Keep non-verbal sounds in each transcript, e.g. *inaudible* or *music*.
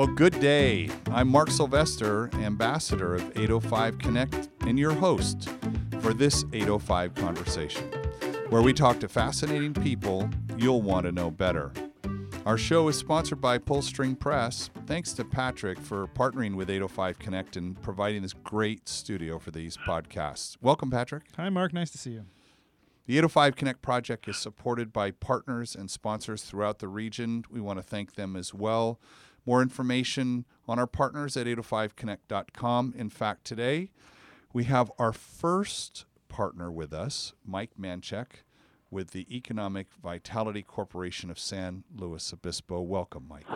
Well, good day. I'm Mark Sylvester, ambassador of 805 Connect, and your host for this 805 conversation, where we talk to fascinating people you'll want to know better. Our show is sponsored by Pullstring Press. Thanks to Patrick for partnering with 805 Connect and providing this great studio for these podcasts. Welcome, Patrick. Hi, Mark. Nice to see you. The 805 Connect project is supported by partners and sponsors throughout the region. We want to thank them as well. More information on our partners at 805connect.com. In fact, today we have our first partner with us, Mike Manchak, with the Economic Vitality Corporation of San Luis Obispo. Welcome, Mike.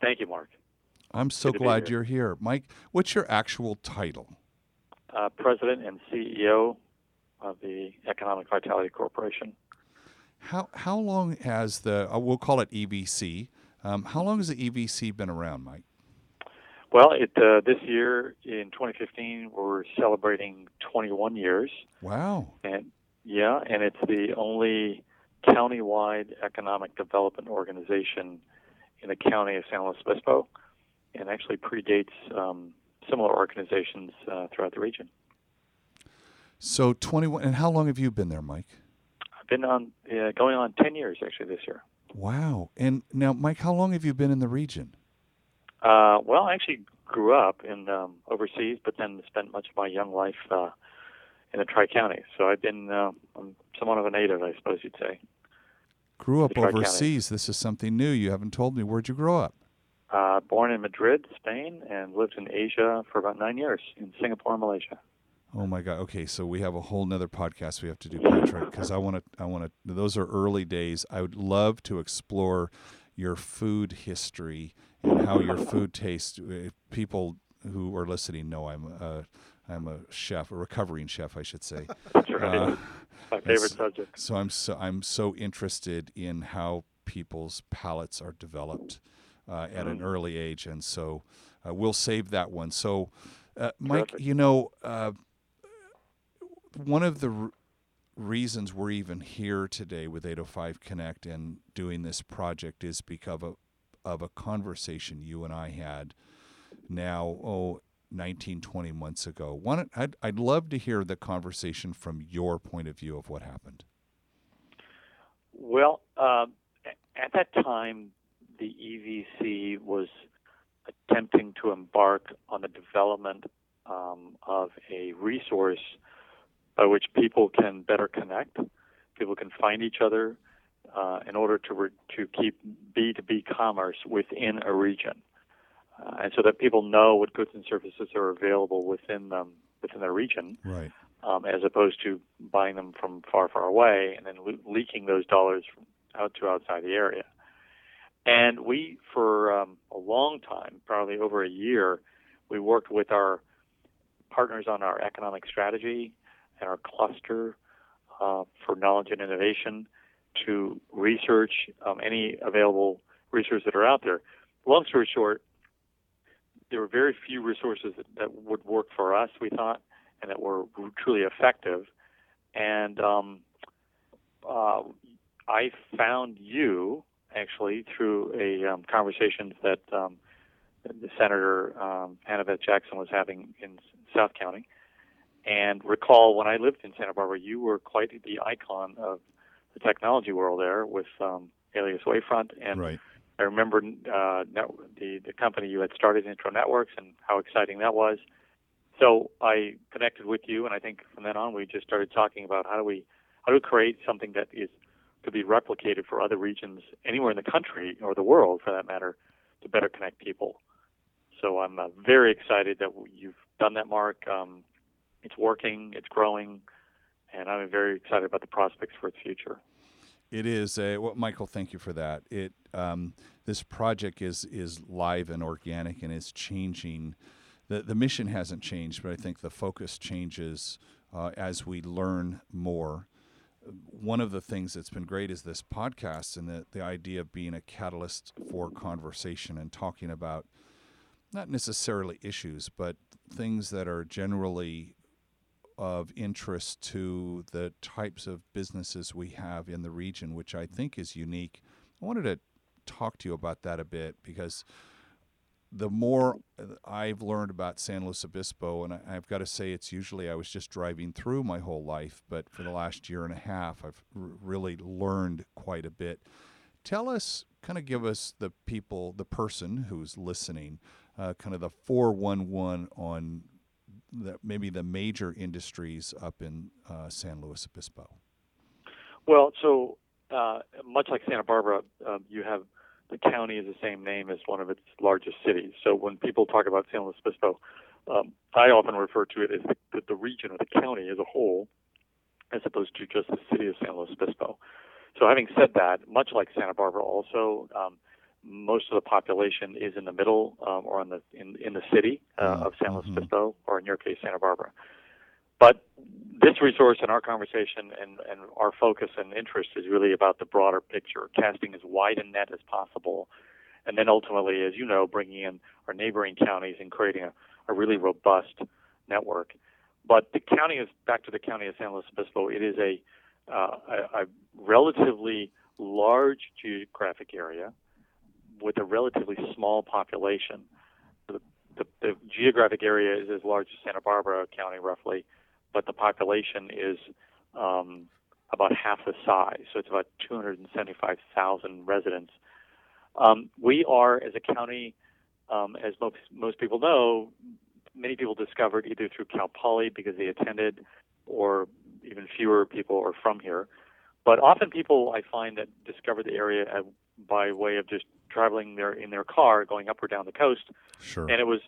Thank you, Mark. I'm so glad here. you're here. Mike, what's your actual title? Uh, President and CEO of the Economic Vitality Corporation. How, how long has the, uh, we'll call it EVC, um, how long has the EVC been around, Mike? Well, it, uh, this year in 2015, we're celebrating 21 years, Wow. and yeah, and it's the only countywide economic development organization in the county of San Luis Obispo, and actually predates um, similar organizations uh, throughout the region. So 21, and how long have you been there, Mike? I've been on uh, going on 10 years actually this year. Wow. And now, Mike, how long have you been in the region? Uh, well, I actually grew up in um, overseas, but then spent much of my young life uh, in the Tri County. So I've been uh, I'm somewhat of a native, I suppose you'd say. Grew up overseas. This is something new. You haven't told me. Where'd you grow up? Uh, born in Madrid, Spain, and lived in Asia for about nine years in Singapore and Malaysia. Oh my God. Okay, so we have a whole nother podcast we have to do, Patrick, because I want to. I want to. Those are early days. I would love to explore your food history and how your food tastes. If people who are listening know I'm a, I'm a chef, a recovering chef, I should say. *laughs* That's right. Uh, my favorite subject. So I'm so I'm so interested in how people's palates are developed uh, at an Mm. early age, and so uh, we'll save that one. So, uh, Mike, Terrific. you know, uh, one of the r- reasons we're even here today with 805 Connect and doing this project is because of of a conversation you and I had now oh 19 20 months ago. One I'd, I'd love to hear the conversation from your point of view of what happened. Well, a- at that time, the EVC was attempting to embark on the development um, of a resource by which people can better connect, people can find each other uh, in order to re- to keep B2B commerce within a region, uh, and so that people know what goods and services are available within them within their region Right. um, as opposed to buying them from far, far away and then le- leaking those dollars from out to outside the area. And we, for um, a long time, probably over a year, we worked with our partners on our economic strategy and our cluster uh, for knowledge and innovation to research um, any available resources that are out there. Long story short, there were very few resources that, that would work for us, we thought, and that were truly effective. And um, uh, I found you actually through a um, conversation that um, the Senator um, Hannah-Beth Jackson was having in South County. And recall when I lived in Santa Barbara, you were quite the icon of the technology world there with um, Alias Wavefront. And right. I remember uh, net, the the company you had started, Intro Networks, and how exciting that was. So I connected with you, and I think from then on we just started talking about how do we how do we create something that is could be replicated for other regions anywhere in the country or the world, for that matter, to better connect people. So I'm uh, very excited that you've done that, Mark. Um, it's working, it's growing, and I'm very excited about the prospects for its future. It is. Uh, well, Michael, thank you for that. It um, this project is is live and organic, and is changing. the The mission hasn't changed, but I think the focus changes uh, as we learn more. One of the things that's been great is this podcast and the the idea of being a catalyst for conversation and talking about not necessarily issues, but things that are generally of interest to the types of businesses we have in the region, which I think is unique. I wanted to talk to you about that a bit because the more I've learned about San Luis Obispo, and I, have got to say, it's usually I was just driving through my whole life, but for the last year and a half, I've r- really learned quite a bit. Tell us, kind of give us the people, the person who's listening, uh, kind of the 411 on the, maybe the major industries up in uh, San Luis Obispo. Well, so uh, much like Santa Barbara, um, you have the county is the same name as one of its largest cities. So when people talk about San Luis Obispo, um, I often refer to it as the, the, region or the county as a whole, as opposed to just the city of San Luis Obispo. So having said that, much like Santa Barbara, also um, most of the population is in the middle um, or in the in, in the city uh, mm-hmm. of San Luis mm-hmm. Obispo, or in your case, Santa Barbara. But this resource and our conversation and, and our focus and interest is really about the broader picture, casting as wide a net as possible, and then ultimately, as you know, bringing in our neighboring counties and creating a, a really robust network. But the county is back to the county of San Luis Obispo. It is a, uh, a, a relatively large geographic area with a relatively small population. The, the, the geographic area is as large as Santa Barbara County, roughly but the population is um, about half the size. So it's about 275,000 residents. Um, we are, as a county, um, as most, most people know, many people discovered either through Cal Poly because they attended, or even fewer people are from here. But often people I find that discover the area by way of just traveling there in their car, going up or down the coast. Sure. And it was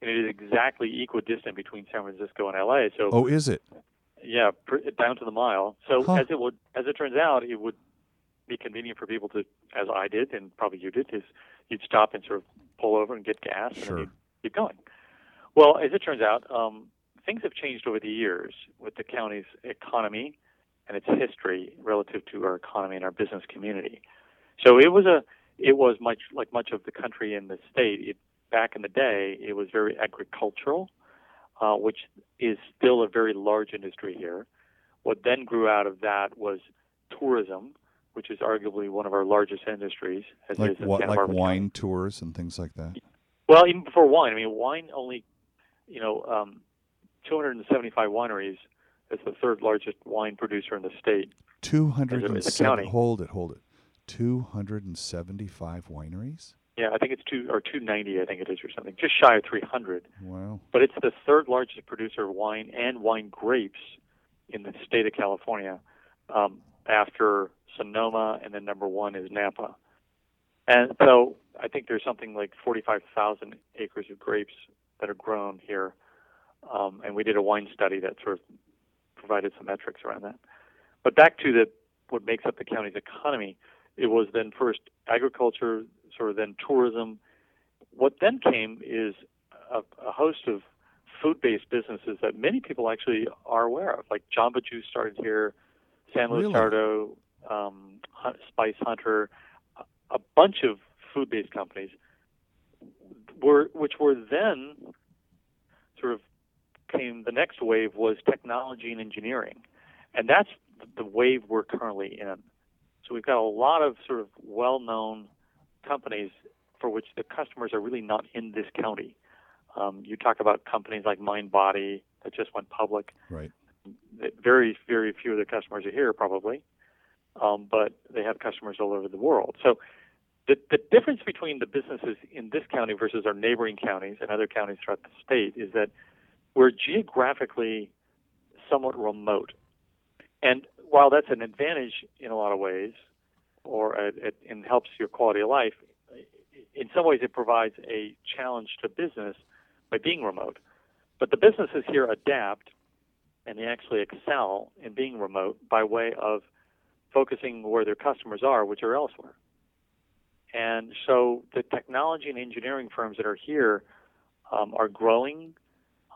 and it is exactly equidistant between San Francisco and LA. So oh, is it? Yeah, pr- down to the mile. So huh. as it would, as it turns out, it would be convenient for people to, as I did, and probably you did, is you'd stop and sort of pull over and get gas, sure. and you'd keep going. Well, as it turns out, um, things have changed over the years with the county's economy and its history relative to our economy and our business community. So it was a, it was much like much of the country and the state. It back in the day, it was very agricultural, uh, which is still a very large industry here. What then grew out of that was tourism, which is arguably one of our largest industries. As like what, like wine County. tours and things like that. Well, even before wine, I mean, wine only, you know, um, 275 wineries is the third largest wine producer in the state. 270. Hold it, hold it. 275 wineries. Yeah, I think it's two or 290. I think it is or something, just shy of 300. Wow! But it's the third largest producer of wine and wine grapes in the state of California, um, after Sonoma, and then number one is Napa. And so I think there's something like 45,000 acres of grapes that are grown here, um, and we did a wine study that sort of provided some metrics around that. But back to the what makes up the county's economy, it was then first agriculture, sort of then tourism. What then came is a, a host of food-based businesses that many people actually are aware of, like Jamba Juice started here, San Luis really? Sourdough, um, Spice Hunter, a bunch of food-based companies were, which were then sort of came. The next wave was technology and engineering, and that's the wave we're currently in. So we've got a lot of sort of well-known companies for which the customers are really not in this county. Um, you talk about companies like MindBody that just went public. Right. Very, very few of the customers are here, probably, um, but they have customers all over the world. So the, the difference between the businesses in this county versus our neighboring counties and other counties throughout the state is that we're geographically somewhat remote. And while that's an advantage in a lot of ways, or it, helps your quality of life, in some ways it provides a challenge to business by being remote. But the businesses here adapt and they actually excel in being remote by way of focusing where their customers are, which are elsewhere. And so the technology and engineering firms that are here um, are growing.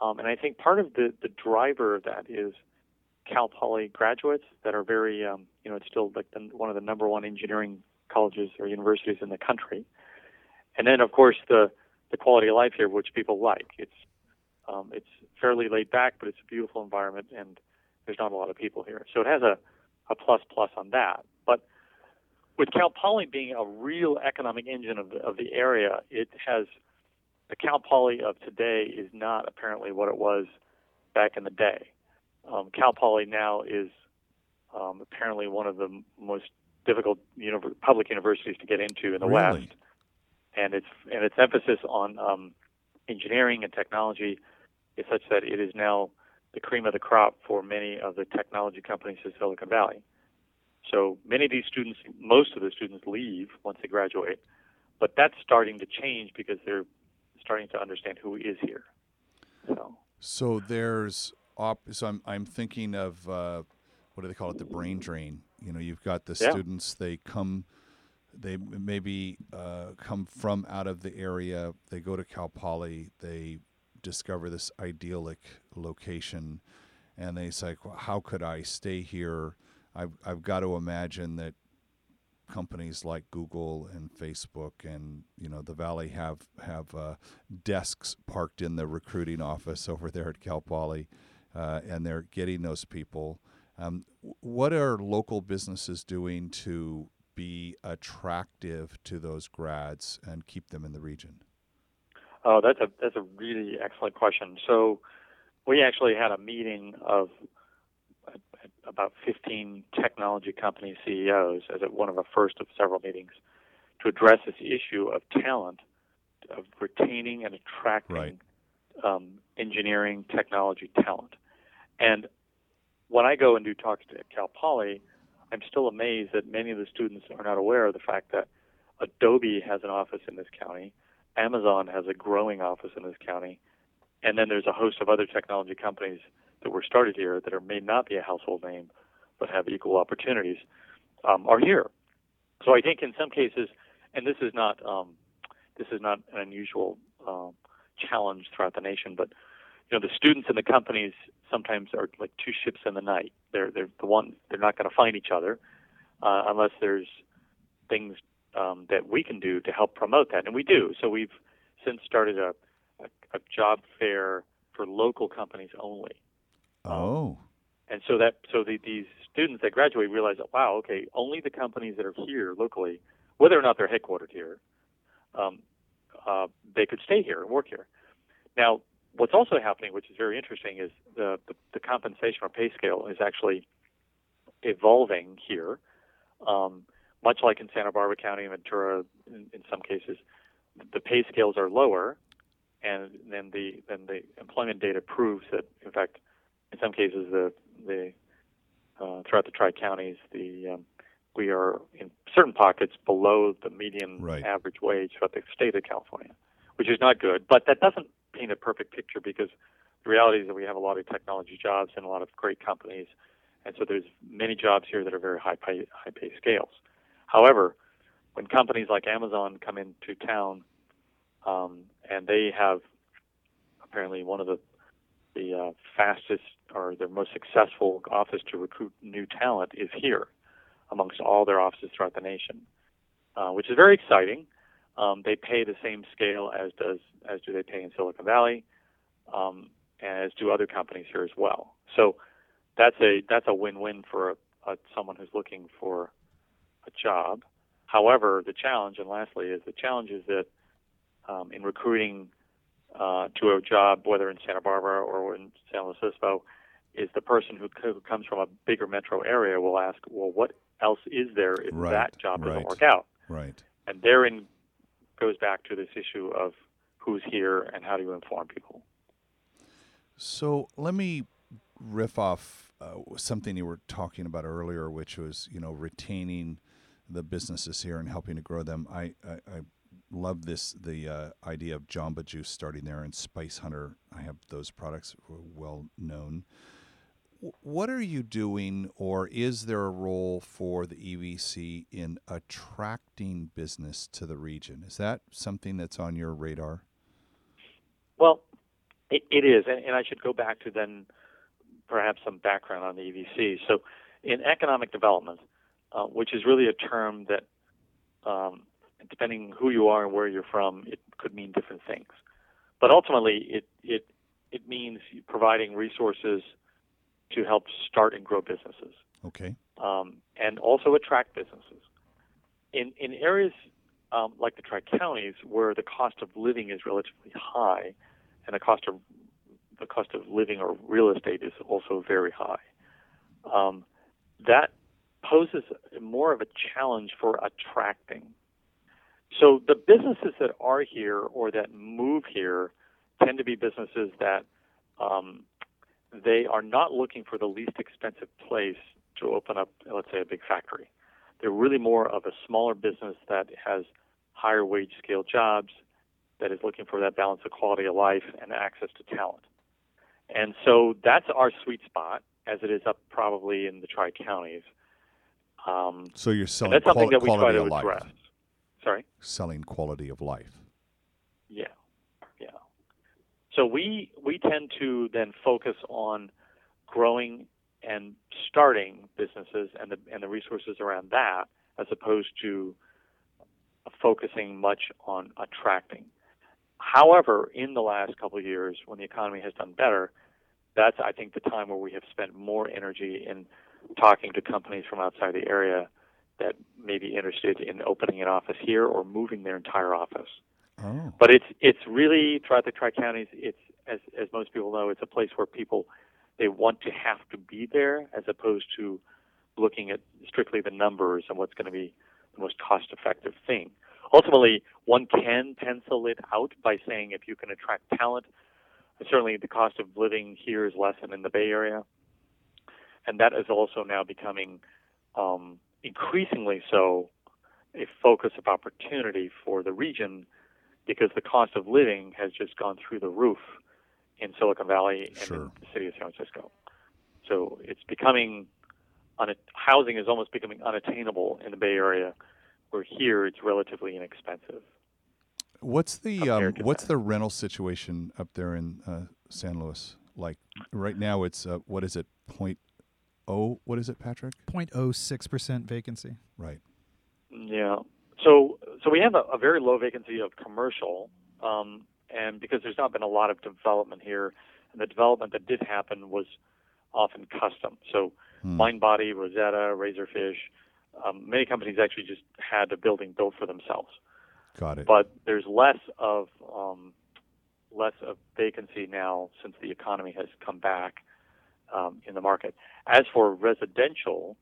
Um, and I think part of the, the driver of that is Cal Poly graduates that are very, um, you know, it's still like the, one of the number one engineering colleges or universities in the country. And then, of course, the the quality of life here, which people like. It's um, it's fairly laid back, but it's a beautiful environment, and there's not a lot of people here, so it has a a plus plus on that. But with Cal Poly being a real economic engine of the, of the area, it has the Cal Poly of today is not apparently what it was back in the day. Um, Cal Poly now is um, apparently one of the most difficult univer- public universities to get into in the Really? West, and its and its emphasis on um, engineering and technology is such that it is now the cream of the crop for many of the technology companies in Silicon Valley. So many of these students, most of the students leave once they graduate, but that's starting to change because they're starting to understand who is here. So So there's op- so I'm I'm thinking of uh, what do they call it? The brain drain. You know, you've got the Yeah. students. They come, they maybe uh, come from out of the area. They go to Cal Poly. They discover this idyllic location, and they say, well, "How could I stay here?" I've I've got to imagine that companies like Google and Facebook and you know the Valley have have uh, desks parked in the recruiting office over there at Cal Poly, uh, and they're getting those people. Um, what are local businesses doing to be attractive to those grads and keep them in the region? Oh, that's a that's a really excellent question. So, we actually had a meeting of uh, about 15 technology company CEOs as at one of our first of several meetings to address this issue of talent, of retaining and attracting Right. um, engineering technology talent. And when I go and do talks at Cal Poly, I'm still amazed that many of the students are not aware of the fact that Adobe has an office in this county. Amazon has a growing office in this county, and then there's a host of other technology companies that were started here that are may not be a household name, but have equal opportunities, um, are here. So I think in some cases, and this is not um, this is not an unusual um, challenge throughout the nation, but you know the students and the companies sometimes are like two ships in the night. They're they're the one they're not going to find each other uh, unless there's things um, that we can do to help promote that, and we do. So we've since started a, a, a job fair for local companies only, Oh, and so that so the, these students that graduate realize that wow, okay, only the companies that are here locally, whether or not they're headquartered here, um, uh, they could stay here and work here. Now, what's also happening, which is very interesting, is the, the, the compensation or pay scale is actually evolving here. Um, much like in Santa Barbara County and Ventura, in, in some cases, the pay scales are lower, and then the then the employment data proves that, in fact, in some cases, the the uh, throughout the tri counties, the um, we are in certain pockets below the median Right. average wage throughout the state of California, which is not good. But that doesn't paint a perfect picture because the reality is that we have a lot of technology jobs and a lot of great companies, and so there's many jobs here that are very high pay high pay scales. However, when companies like Amazon come into town, um, and they have apparently one of the the uh, fastest or their most successful office to recruit new talent is here, amongst all their offices throughout the nation, uh, which is very exciting. Um, they pay the same scale as does as do they pay in Silicon Valley, um, and as do other companies here as well. So that's a that's a win-win for a, a, someone who's looking for a job. However, the challenge, and lastly, is the challenge is that um, in recruiting uh, to a job, whether in Santa Barbara or in San Luis Obispo, is the person who, who comes from a bigger metro area will ask, well, what else is there if Right, that job doesn't right. work out? right. And therein goes back to this issue of who's here and how do you inform people. So let me riff off uh, something you were talking about earlier, which was you know retaining the businesses here and helping to grow them. I I, I love this the uh, idea of Jamba Juice starting there and Spice Hunter. I have those products well known. What are you doing, or is there a role for the EVC in attracting business to the region? Is that something that's on your radar? Well, it, it is, and, and I should go back to then perhaps some background on the EVC. So, in economic development, uh, which is really a term that, um, depending who you are and where you're from, it could mean different things. But ultimately, it it it means providing resources to help start and grow businesses Okay. um, and also attract businesses. In in areas um, like the Tri Counties, where the cost of living is relatively high, and the cost of the cost of living or real estate is also very high. Um, that poses more of a challenge for attracting. So the businesses that are here or that move here tend to be businesses that um, they are not looking for the least expensive place to open up, let's say, a big factory. They're really more of a smaller business that has higher wage scale jobs, that is looking for that balance of quality of life and access to talent. And so that's our sweet spot, as it is up probably in the tri counties. Um, so you're selling that's something that we try to address. Life. Sorry. Selling quality of life. So we we tend to then focus on growing and starting businesses and the and the resources around that, as opposed to focusing much on attracting. However, in the last couple of years, when the economy has done better, that's I think the time where we have spent more energy in talking to companies from outside the area that may be interested in opening an office here or moving their entire office. Oh. But it's it's really throughout the tri counties. It's as as most people know, it's a place where people they want to have to be there as opposed to looking at strictly the numbers and what's going to be the most cost effective thing. Ultimately, one can pencil it out by saying if you can attract talent, certainly the cost of living here is less than in the Bay Area. And that is also now becoming um, increasingly so a focus of opportunity for the region because the cost of living has just gone through the roof in Silicon Valley and sure. in the city of San Francisco. So it's becoming housing is almost becoming unattainable in the Bay Area, where here it's relatively inexpensive. What's the um, what's the rental situation up there in uh, San Luis like? Right now, it's uh, what is it? Point oh, what is it, Patrick? 0.06 percent vacancy. Right. Yeah. So so we have a, a very low vacancy of commercial, um, and because there's not been a lot of development here, and the development that did happen was often custom. So hmm. Mindbody, Rosetta, Razorfish, um, many companies actually just had a building built for themselves. Got it. But there's less of um, less of vacancy now since the economy has come back um, in the market. As for residential,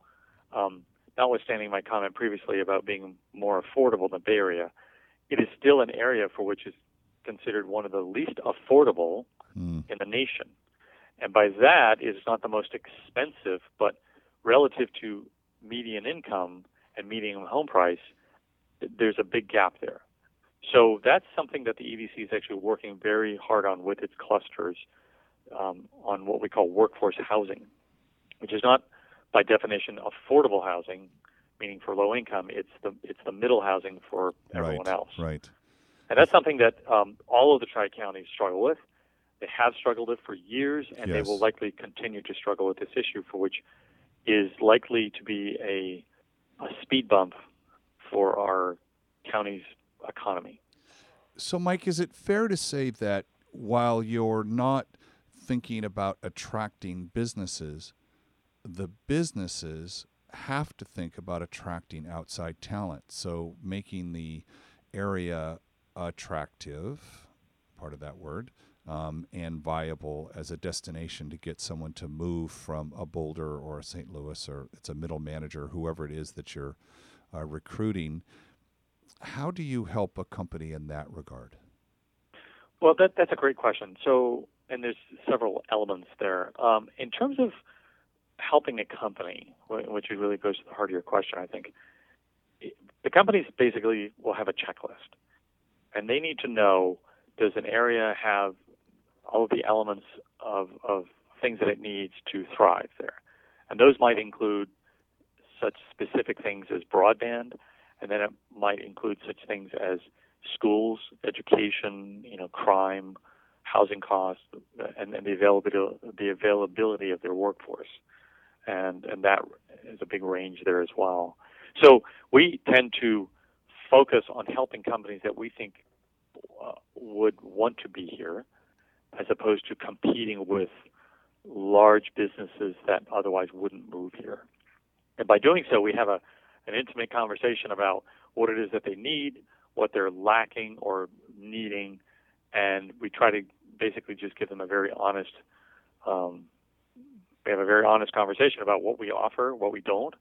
um, notwithstanding my comment previously about being more affordable than Bay Area, it is still an area for which is considered one of the least affordable mm. in the nation. And by that, it's not the most expensive, but relative to median income and median home price, there's a big gap there. So that's something that the EDC is actually working very hard on with its clusters um, on what we call workforce housing, which is not by definition affordable housing, meaning for low income. It's the it's the middle housing for everyone right, else. Right. And that's something that um, all of the tri counties struggle with. They have struggled with for years, and yes. they will likely continue to struggle with this issue, for which is likely to be a, a speed bump for our county's economy. So, Mike, is it fair to say that while you're not thinking about attracting businesses, the businesses have to think about attracting outside talent. So, making the area attractive, part of that word, um, and viable as a destination to get someone to move from a Boulder or a St. Louis or it's a middle manager, whoever it is that you're uh, recruiting. How do you help a company in that regard? Well, that, that's a great question. So, and there's several elements there. Um, in terms of helping a company, which really goes to the heart of your question, I think the companies basically will have a checklist, and they need to know does an area have all of the elements of, of things that it needs to thrive there. And those might include such specific things as broadband, and then it might include such things as schools, education, you know, crime, housing costs, and, and the availability the availability of their workforce, and and that is a big range there as well. So we tend to focus on helping companies that we think uh, would want to be here, as opposed to competing with large businesses that otherwise wouldn't move here. And by doing so, we have a, an intimate conversation about what it is that they need, what they're lacking or needing, and we try to basically just give them a very honest. Um, we have a very honest conversation about what we offer, what we don't,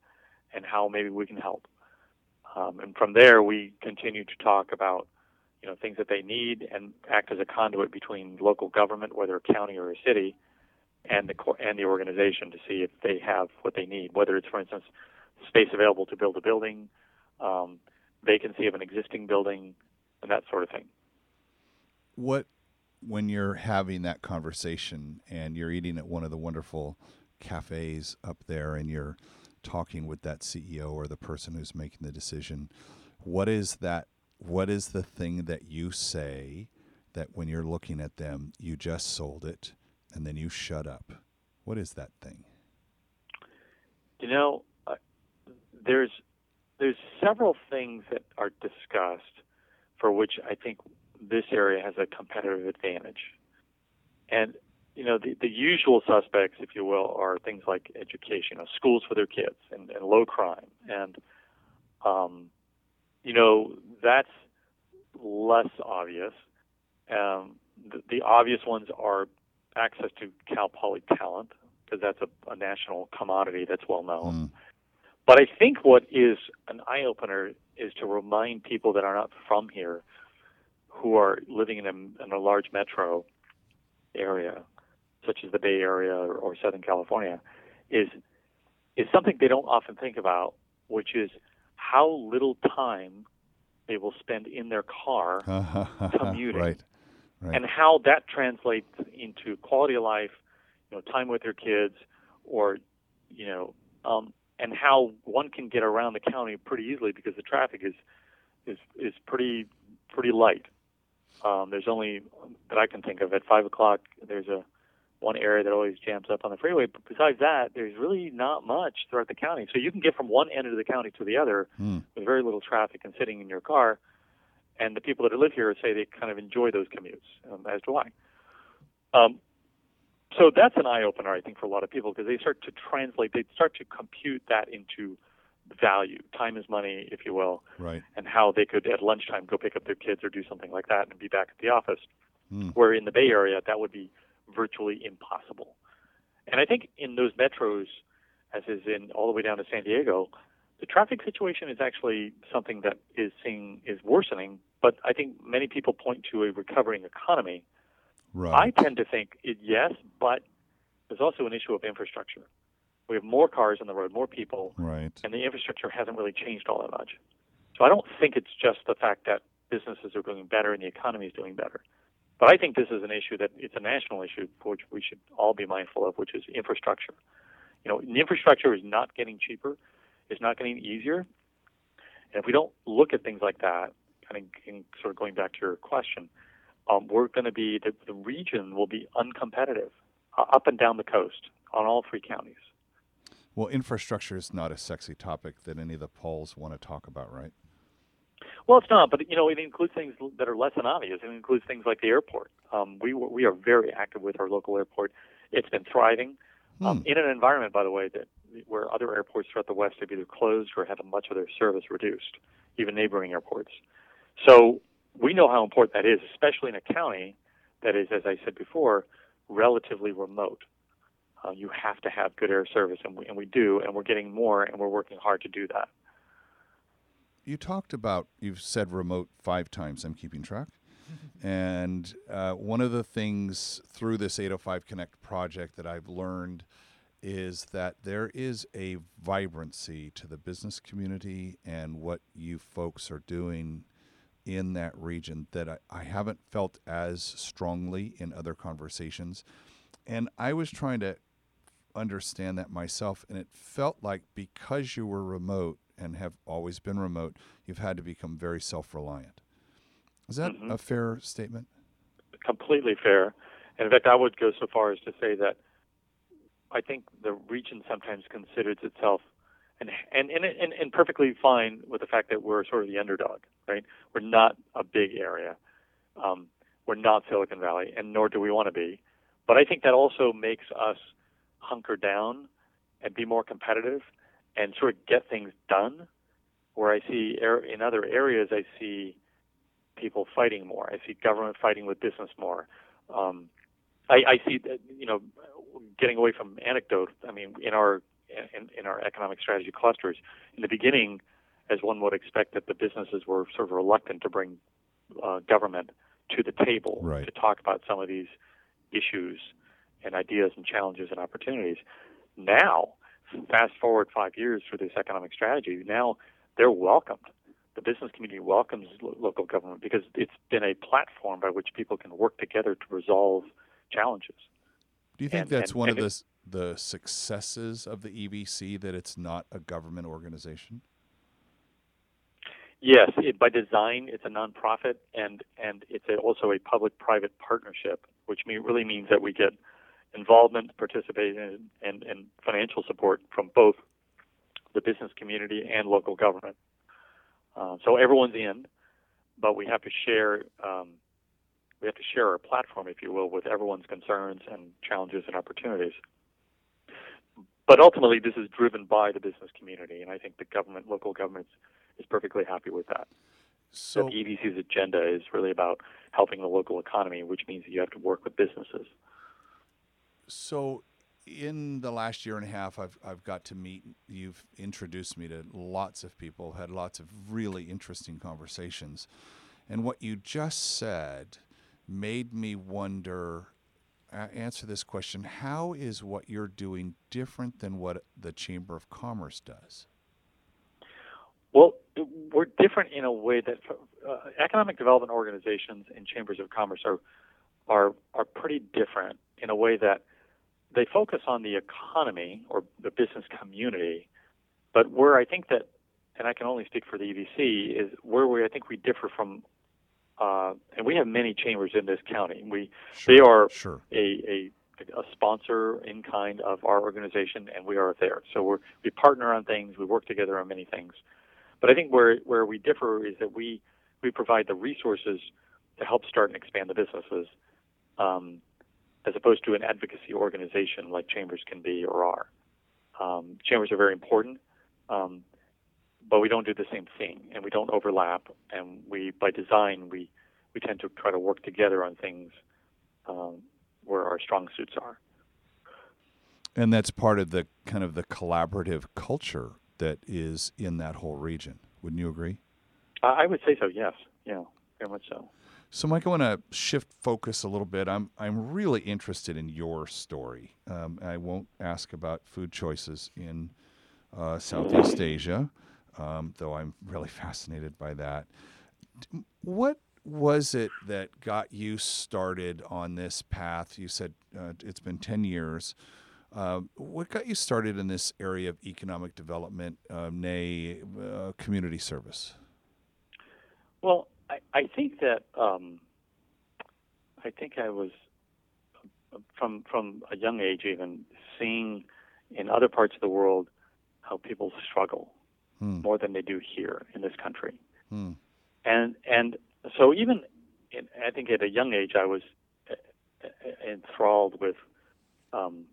and how maybe we can help. Um, and from there, we continue to talk about you know things that they need and act as a conduit between local government, whether a county or a city, and the and the organization to see if they have what they need. Whether it's, for instance, space available to build a building, um, vacancy of an existing building, and that sort of thing. What when you're having that conversation and you're eating at one of the wonderful cafes up there and you're talking with that CEO or the person who's making the decision, what is that? What is the thing that you say that when you're looking at them, you just sold it and then you shut up? What is that thing? You know, uh, there's there's several things that are discussed for which I think this area has a competitive advantage. And you know, the, the usual suspects, if you will, are things like education, you know, schools for their kids, and, and low crime, and um, you know, that's less obvious. Um, the, the obvious ones are access to Cal Poly talent, because that's a, a, national commodity that's well known. Mm. But I think what is an eye opener is to remind people that are not from here, who are living in a, in a large metro area, such as the Bay Area or, or Southern California, is is something they don't often think about, which is how little time they will spend in their car *laughs* commuting, right. Right. and how that translates into quality of life, you know, time with their kids, or you know, um, and how one can get around the county pretty easily because the traffic is is is pretty pretty light. Um, there's only that I can think of at five o'clock. There's a one area that always jams up on the freeway. But besides that, there's really not much throughout the county. So you can get from one end of the county to the other mm. with very little traffic and sitting in your car. And the people that live here say they kind of enjoy those commutes, um, as do I. Um, so that's an eye opener, I think, for a lot of people because they start to translate, they start to compute that into value. Time is money, if you will, right? And how they could at lunchtime go pick up their kids or do something like that and be back at the office. Mm. Where in the Bay Area, that would be virtually impossible. And I think in those metros, as is in all the way down to San Diego, the traffic situation is actually something that is seeing is worsening. But I think many people point to a recovering economy. Right. I tend to think it, yes, but there's also an issue of infrastructure. We have more cars on the road, more people, right. and the infrastructure hasn't really changed all that much. So I don't think it's just the fact that businesses are doing better and the economy is doing better. But I think this is an issue that it's a national issue which we should all be mindful of, which is infrastructure. You know, infrastructure is not getting cheaper, it's not getting easier. And if we don't look at things like that, kind of sort of going back to your question, um, we're going to be the, the region will be uncompetitive uh, up and down the coast on all three counties. Well, infrastructure is not a sexy topic that any of the polls want to talk about, right? Well, it's not, but you know, it includes things that are less than obvious. It includes things like the airport. Um, we we are very active with our local airport. It's been thriving hmm. um, in an environment, by the way, that where other airports throughout the West have either closed or had much of their service reduced, even neighboring airports. So we know how important that is, especially in a county that is, as I said before, relatively remote. Uh, you have to have good air service, and we, and we do, and we're getting more, and we're working hard to do that you talked about you've said remote five times. I'm keeping track. *laughs* and uh, one of the things through this 805 Connect project that I've learned is that there is a vibrancy to the business community and what you folks are doing in that region that I, I haven't felt as strongly in other conversations. And I was trying to understand that myself, and it felt like because you were remote, and have always been remote, you've had to become very self reliant. Is that mm-hmm. a fair statement? Completely fair. And in fact, I would go so far as to say that I think the region sometimes considers itself and and, and and and perfectly fine with the fact that we're sort of the underdog, right? We're not a big area. Um, we're not Silicon Valley, and nor do we want to be. But I think that also makes us hunker down and be more competitive and sort of get things done. Where I see in other areas, I see people fighting more. I see government fighting with business more. Um, I, I see that, you know, getting away from anecdote. I mean, in our in, in our economic strategy clusters, in the beginning, as one would expect, that the businesses were sort of reluctant to bring uh, government to the table right. to talk about some of these issues and ideas and challenges and opportunities. Now, fast forward five years for this economic strategy, now they're welcomed. The business community welcomes lo- local government because it's been a platform by which people can work together to resolve challenges. Do you think And- that's and- one and of the the successes of the EVC that it's not a government organization? Yes, it, by design, it's a nonprofit, and and it's a, also a public-private partnership, which mean, really means that we get involvement, participation, and, and financial support from both the business community and local government. Uh, so everyone's in, but we have to share um, we have to share our platform, if you will, with everyone's concerns and challenges and opportunities. But ultimately, this is driven by the business community, and I think the government, local governments, is perfectly happy with that. So the EVC's agenda is really about helping the local economy, which means that you have to work with businesses. So, in the last year and a half, I've I've got to meet. You've introduced me to lots of people, had lots of really interesting conversations, and what you just said made me wonder. Answer this question: How is what you're doing different than what the Chamber of Commerce does? Well, we're different in a way that uh, economic development organizations and chambers of commerce are are are pretty different in a way that they focus on the economy or the business community, but where I think that, and I can only speak for the EVC, is where we I think we differ from, uh, and we have many chambers in this county. We Sure, they are sure. a, a a sponsor in kind of our organization, and we are there. So we we partner on things, we work together on many things. But I think where where we differ is that we we provide the resources to help start and expand the businesses, um, as opposed to an advocacy organization like chambers can be or are. Um, chambers are very important, um, but we don't do the same thing, and we don't overlap. And we, by design, we we tend to try to work together on things um, where our strong suits are. And that's part of the kind of the collaborative culture that is in that whole region. Wouldn't you agree? I I would say so. Yes. Yeah. Very much so. So, Mike, I want to shift focus a little bit. I'm I'm really interested in your story. Um, I won't ask about food choices in uh, Southeast Asia, um, though I'm really *laughs* fascinated by that. What was it that got you started on this path? You said uh, it's been ten years. Uh, what got you started in this area of economic development, uh, nay, uh, community service? Well, I, I think that um, I think I was from from a young age even seeing in other parts of the world how people struggle Hmm. more than they do here in this country, Hmm. and and so even in, I think at a young age I was uh, uh, enthralled with um,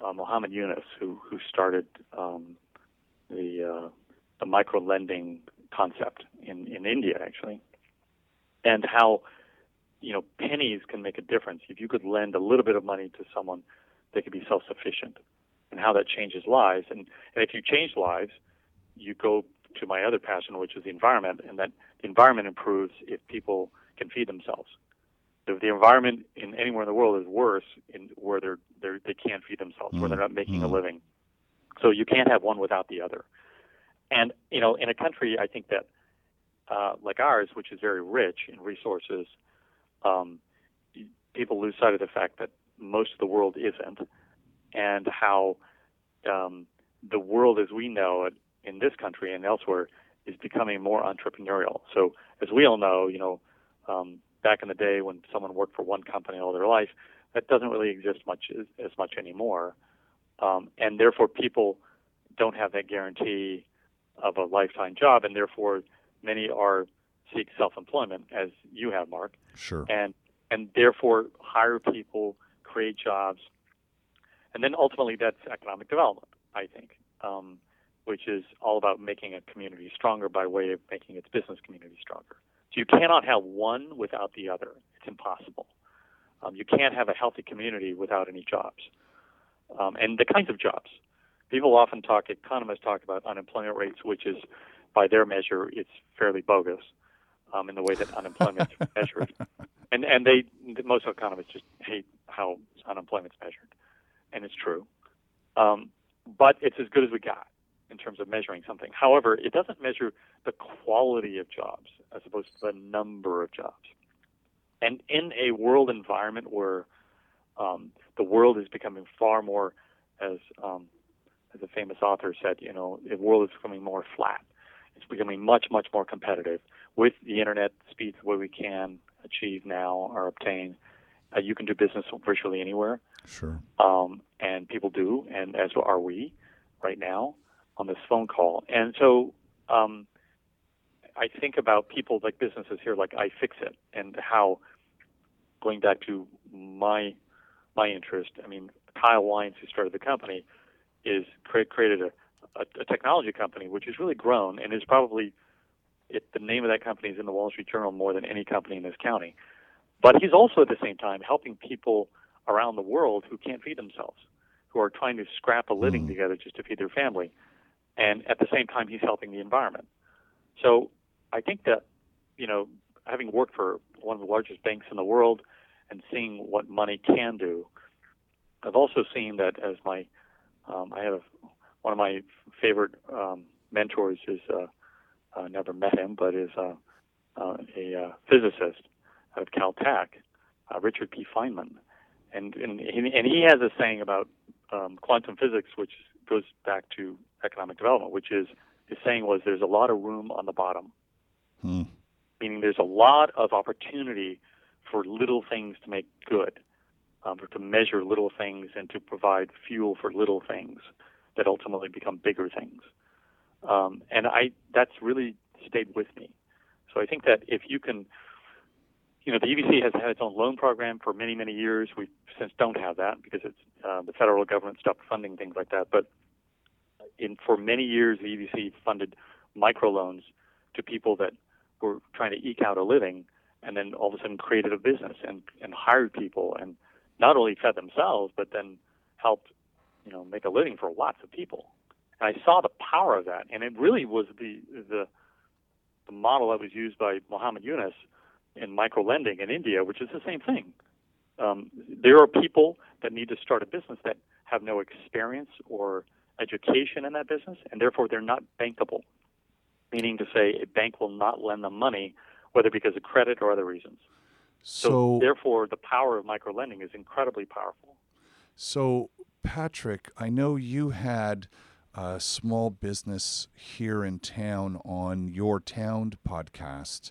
uh, Muhammad Yunus, who who started um, the uh, the micro lending concept in in India actually, and how you know pennies can make a difference. If you could lend a little bit of money to someone, they could be self sufficient, and how that changes lives. And and if you change lives, you go to my other passion, which is the environment, and that the environment improves if people can feed themselves. If the environment in anywhere in the world is worse in where they're, they're they can't feed themselves, where they're not making a Mm. living. So you can't have one without the other. And you know, in a country, I think that uh, like ours, which is very rich in resources, um, people lose sight of the fact that most of the world isn't, and how um, the world as we know it in this country and elsewhere is becoming more entrepreneurial. So as we all know, you know, um, back in the day when someone worked for one company all their life, that doesn't really exist much as, as much anymore, um, and therefore people don't have that guarantee of a lifetime job, and therefore many are seek self-employment, as you have, Mark, Sure. and and therefore hire people, create jobs, and then ultimately that's economic development. I think, um, which is all about making a community stronger by way of making its business community stronger. So you cannot have one without the other. It's impossible. Um, you can't have a healthy community without any jobs. Um, and the kinds of jobs. People often talk, economists talk about unemployment rates, which is, by their measure, it's fairly bogus um, in the way that unemployment is *laughs* measured. And, and they, most economists just hate how unemployment's measured. And it's true. Um, but it's as good as we got in terms of measuring something. However, it doesn't measure the quality of jobs as opposed to the number of jobs. And in a world environment where um, the world is becoming far more, as um, as a famous author said, you know, the world is becoming more flat. It's becoming much, much more competitive with the internet speeds where we can achieve now or obtain. Uh, you can do business virtually anywhere. Sure. Um, and people do, and as are we right now on this phone call. And so um, I think about people like businesses here, like iFixit, and how going back to my my interest. I mean, Kyle Wiens, who started the company, is create, created a, a, a technology company which has really grown and is probably it, the name of that company is in the Wall Street Journal more than any company in this county. But he's also at the same time helping people around the world who can't feed themselves, who are trying to scrap a living mm. together just to feed their family. And at the same time, he's helping the environment. So I think that, you know, having worked for one of the largest banks in the world and seeing what money can do, I've also seen that as my, um, I have one of my favorite um, mentors is, uh, uh, never met him, but is uh, uh, a uh, physicist of Caltech, uh, Richard P. Feynman and and and he has a saying about um, quantum physics, which goes back to economic development, which is his saying was there's a lot of room on the bottom, hmm. meaning there's a lot of opportunity for little things to make good, um, to measure little things and to provide fuel for little things that ultimately become bigger things. Um, and I that's really stayed with me. So I think that if you can you know, the EVC has had its own loan program for many, many years. We since don't have that because it's uh, the federal government stopped funding things like that. But in for many years, the EVC funded microloans to people that were trying to eke out a living, and then all of a sudden created a business and and hired people and not only fed themselves but then helped you know make a living for lots of people. And I saw the power of that, and it really was the the the model that was used by Muhammad Yunus in micro lending in India, which is the same thing. Um, there are people that need to start a business that have no experience or education in that business, and therefore they're not bankable. Meaning to say, a bank will not lend them money, whether because of credit or other reasons. So, so therefore, the power of micro lending is incredibly powerful. So, Patrick, I know you had a small business here in town on your Town podcast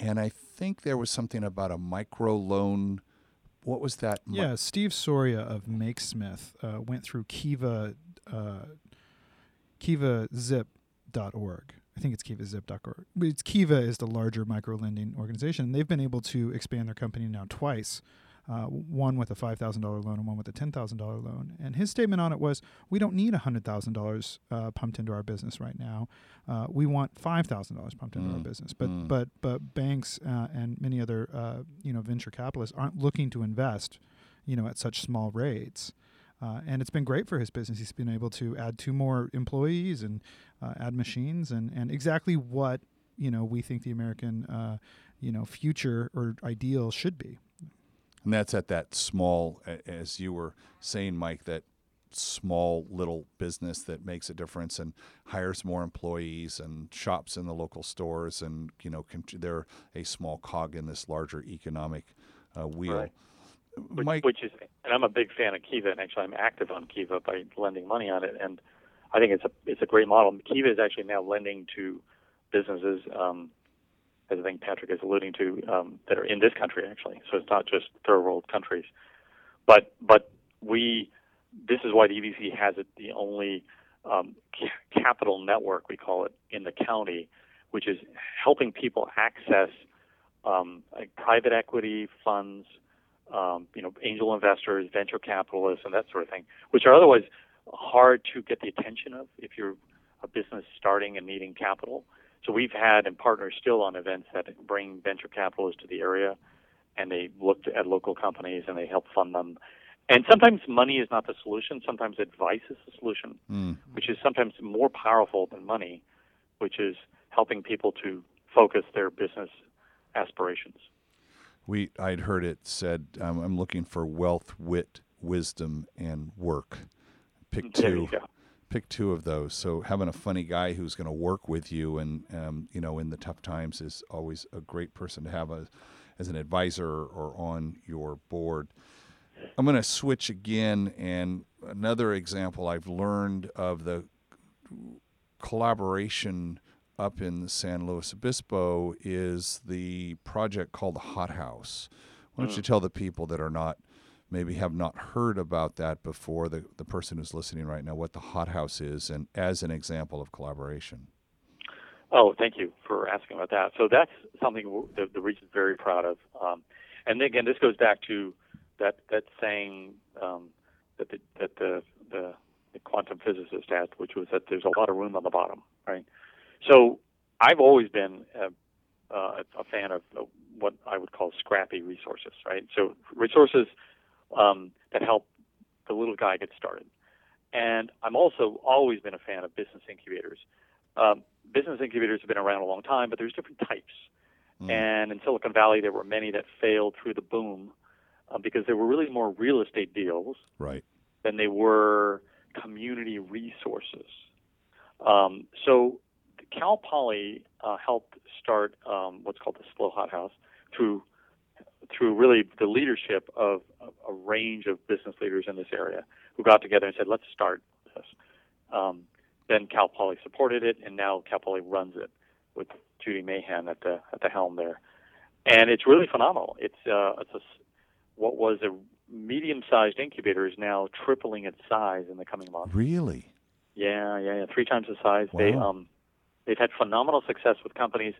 and I think there was something about a micro loan. What was that? Yeah, Steve Soria of MakeSmith uh, went through Kiva, uh, KivaZip.org. I think it's KivaZip.org. It's Kiva is the larger micro lending organization. They've been able to expand their company now twice uh, one with a $5,000 loan and one with a $10,000 loan. And his statement on it was, we don't need $100,000 uh, pumped into our business right now. Uh, we want $5,000 pumped into mm. our business. But, mm. but, but banks uh, and many other, uh, you know, venture capitalists aren't looking to invest, you know, at such small rates. Uh, and it's been great for his business. He's been able to add two more employees and add machines and, and exactly what, you know, we think the American, you know, future or ideal should be. And that's at that small, as you were saying, Mike, that small little business that makes a difference and hires more employees and shops in the local stores and you know they're a small cog in this larger economic uh, wheel. Right. Which, Mike, which is, and I'm a big fan of Kiva, and actually I'm active on Kiva by lending money on it, and I think it's a it's a great model. Kiva is actually now lending to businesses um, as I think Patrick is alluding to, um, that are in this country actually. So it's not just third world countries, but but we this is why the EVC has it the only um, capital network we call it in the county, which is helping people access um, like private equity funds, um, you know, angel investors, venture capitalists, and that sort of thing, which are otherwise hard to get the attention of if you're a business starting and needing capital. So we've had and partner still on events that bring venture capitalists to the area, and they look at local companies and they help fund them. And sometimes money is not the solution. Sometimes advice is the solution, Mm. which is sometimes more powerful than money, which is helping people to focus their business aspirations. We I'd heard it said um, I'm looking for wealth, wit, wisdom, and work. Pick two. Pick two of those. So having a funny guy who's going to work with you and um, you know in the tough times is always a great person to have a, as an advisor or on your board. I'm going to switch again, and another example I've learned of the collaboration up in San Luis Obispo is the project called the Hot House. Why don't you tell the people that are not, maybe have not heard about that before, the, the person who's listening right now, what the hothouse is and as an example of collaboration? Oh, thank you for asking about that. So that's something the, the region is very proud of. Um, and again, this goes back to that that saying um, that the that the, the the quantum physicist had, which was that there's a lot of room on the bottom, right? So I've always been a, uh, a fan of what I would call scrappy resources, right? So resources um, that help the little guy get started. And I'm also always been a fan of business incubators. Um, business incubators have been around a long time, but there's different types. Mm. And in Silicon Valley, there were many that failed through the boom uh, because they were really more real estate deals Right. than they were community resources. Um, so Cal Poly uh, helped start um, what's called the SLO Hot House through through really the leadership of a range of business leaders in this area who got together and said, "Let's start this." Um, then Cal Poly supported it, and now Cal Poly runs it with Judy Mahan at the at the helm there, and it's really phenomenal. It's uh, it's a what was a medium-sized incubator is now tripling its size in the coming months. Really? Yeah, yeah, yeah, three times the size. They um, they've had phenomenal success with companies,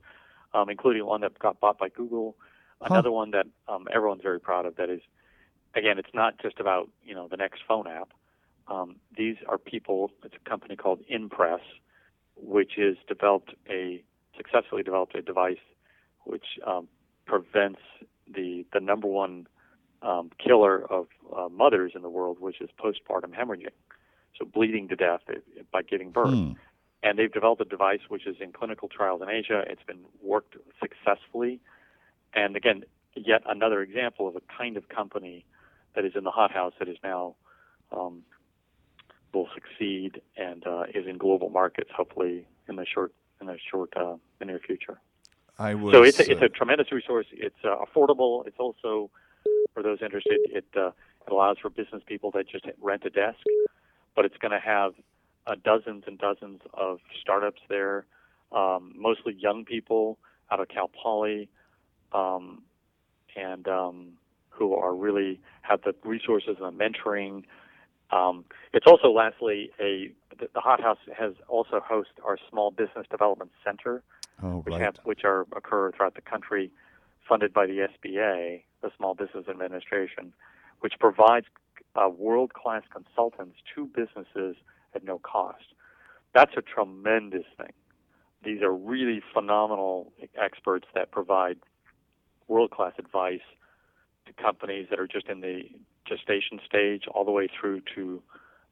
um, including one that got bought by Google. Another one that um, everyone's very proud of. That is, again, it's not just about you know the next phone app. Um, these are people. It's a company called InPress, which has developed a successfully developed a device which um, prevents the the number one um, killer of uh, mothers in the world, which is postpartum hemorrhaging, so bleeding to death by giving birth. Hmm. And they've developed a device which is in clinical trials in Asia. It's been worked successfully, and again, yet another example of a kind of company that is in the hothouse that is now um, will succeed and uh, is in global markets, hopefully in the short in the short uh, the near future. I was. So it's a, it's uh, a tremendous resource. It's uh, affordable. It's also for those interested. It uh, it allows for business people that just rent a desk, but it's going to have uh, dozens and dozens of startups there, um, mostly young people out of Cal Poly, um, and um, who are really have the resources and the mentoring. Um, it's also, lastly, a the, the Hot House has also host our Small Business Development Center oh, which right. have which are occur throughout the country, funded by the SBA, the Small Business Administration, which provides uh, world-class consultants to businesses at no cost. That's a tremendous thing. These are really phenomenal experts that provide world-class advice companies that are just in the gestation stage, all the way through to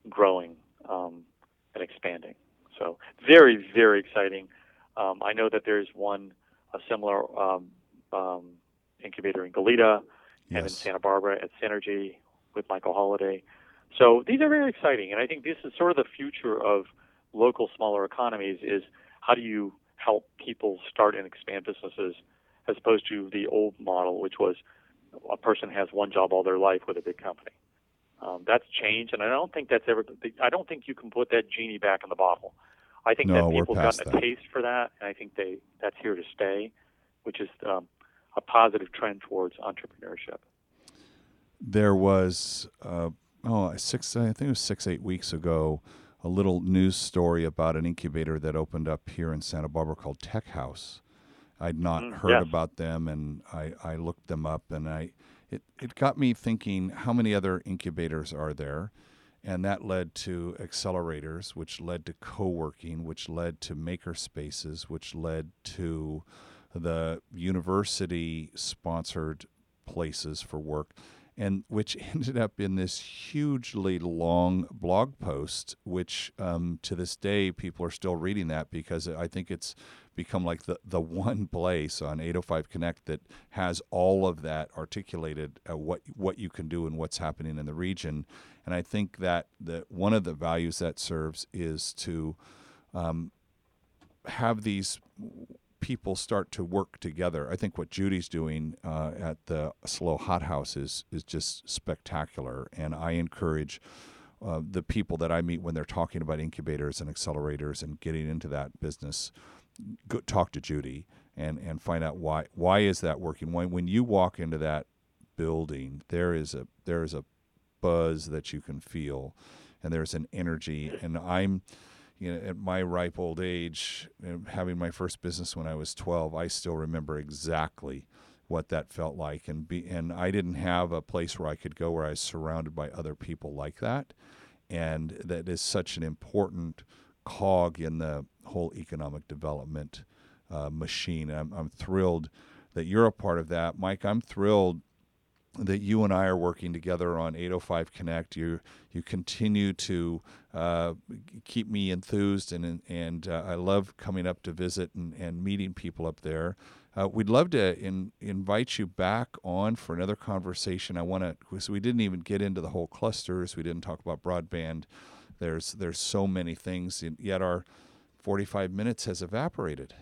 growing um, and expanding. So very, very exciting. Um, I know that there's one a similar um, um, incubator in Goleta and in Santa Barbara at Synergy with Michael Holiday. So these are very exciting, and I think this is sort of the future of local smaller economies. Is how do you help people start and expand businesses as opposed to the old model, which was a person has one job all their life with a big company. Um, that's changed, and I don't think that's ever. I don't think you can put that genie back in the bottle. I think No, that people have gotten that. a taste for that, and I think they that's here to stay, which is um, a positive trend towards entrepreneurship. there was uh, oh six I think it was six eight weeks ago a little news story about an incubator that opened up here in Santa Barbara called Tech House. I'd not Mm, heard yes. about them, and I, I looked them up, and I it, it got me thinking how many other incubators are there, And that led to accelerators, which led to co working, which led to maker spaces, which led to the university sponsored places for work and which *laughs* ended up in this hugely long blog post, which um, to this day people are still reading that because I think it's become like the, the one place on 805 Connect that has all of that articulated uh, what what you can do and what's happening in the region. And I think that the, one of the values that serves is to um, have these people start to work together. I think what Judy's doing uh, at the SLO Hot House is is just spectacular, and I encourage. Uh, the people that I meet when they're talking about incubators and accelerators and getting into that business, go, talk to Judy and, and find out why why is that working. When when you walk into that building, there is a there is a buzz that you can feel, and there's an energy. And I'm you know, at my ripe old age, um, having my first business when I was 12, I still remember exactly what that felt like. And be, and I didn't have a place where I could go where I was surrounded by other people like that. And that is such an important cog in the whole economic development uh, machine. I'm, I'm thrilled that you're a part of that. Mike, I'm thrilled that you and I are working together on 805 Connect. You you continue to uh, keep me enthused, and and uh, I love coming up to visit and, and meeting people up there. Uh, we'd love to in, invite you back on for another conversation. I want to because we didn't even get into the whole clusters. We didn't talk about broadband. There's there's so many things, yet our 45 minutes has evaporated.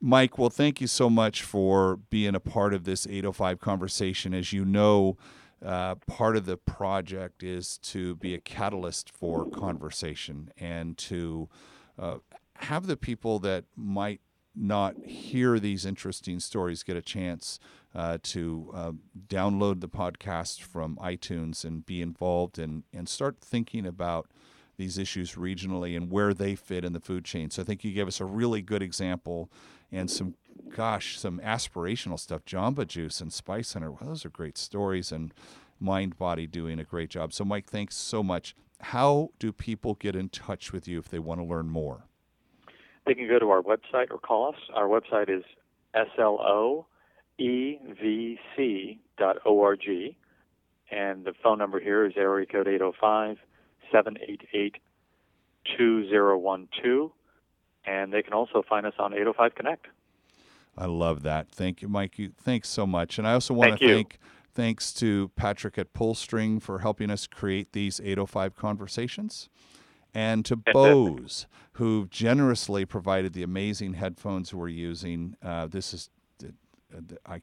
Mike, well, thank you so much for being a part of this 805 conversation. As you know, uh, part of the project is to be a catalyst for conversation and to uh, have the people that might not hear these interesting stories get a chance uh, to uh, download the podcast from iTunes and be involved and, and start thinking about these issues regionally and where they fit in the food chain. So I think you gave us a really good example and some, gosh, some aspirational stuff. Jamba Juice and Spice Hunter. Well, those are great stories and Mind Body doing a great job. So, Mike, thanks so much. How do people get in touch with you if they want to learn more? They can go to our website or call us. Our website is sloevc.org, and the phone number here is area code 805 788 2012 and they can also find us on 805 Connect. I love that. Thank you, Mike. Thanks so much. And I also want thank to you. thank thanks to Patrick at Pullstring for helping us create these 805 conversations. And to Bose, who generously provided the amazing headphones we're using. Uh, this is, I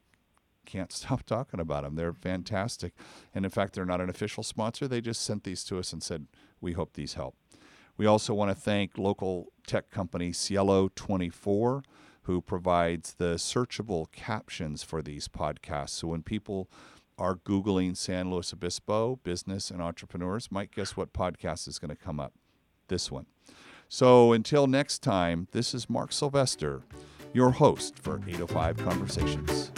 can't *laughs* stop talking about them. They're fantastic. And in fact, they're not an official sponsor. They just sent these to us and said, we hope these help. We also want to thank local tech company Cielo 24 who provides the searchable captions for these podcasts. So when people are Googling San Luis Obispo business and entrepreneurs, might guess what podcast is going to come up? This one. So until next time, this is Mark Sylvester, your host for 805 Conversations.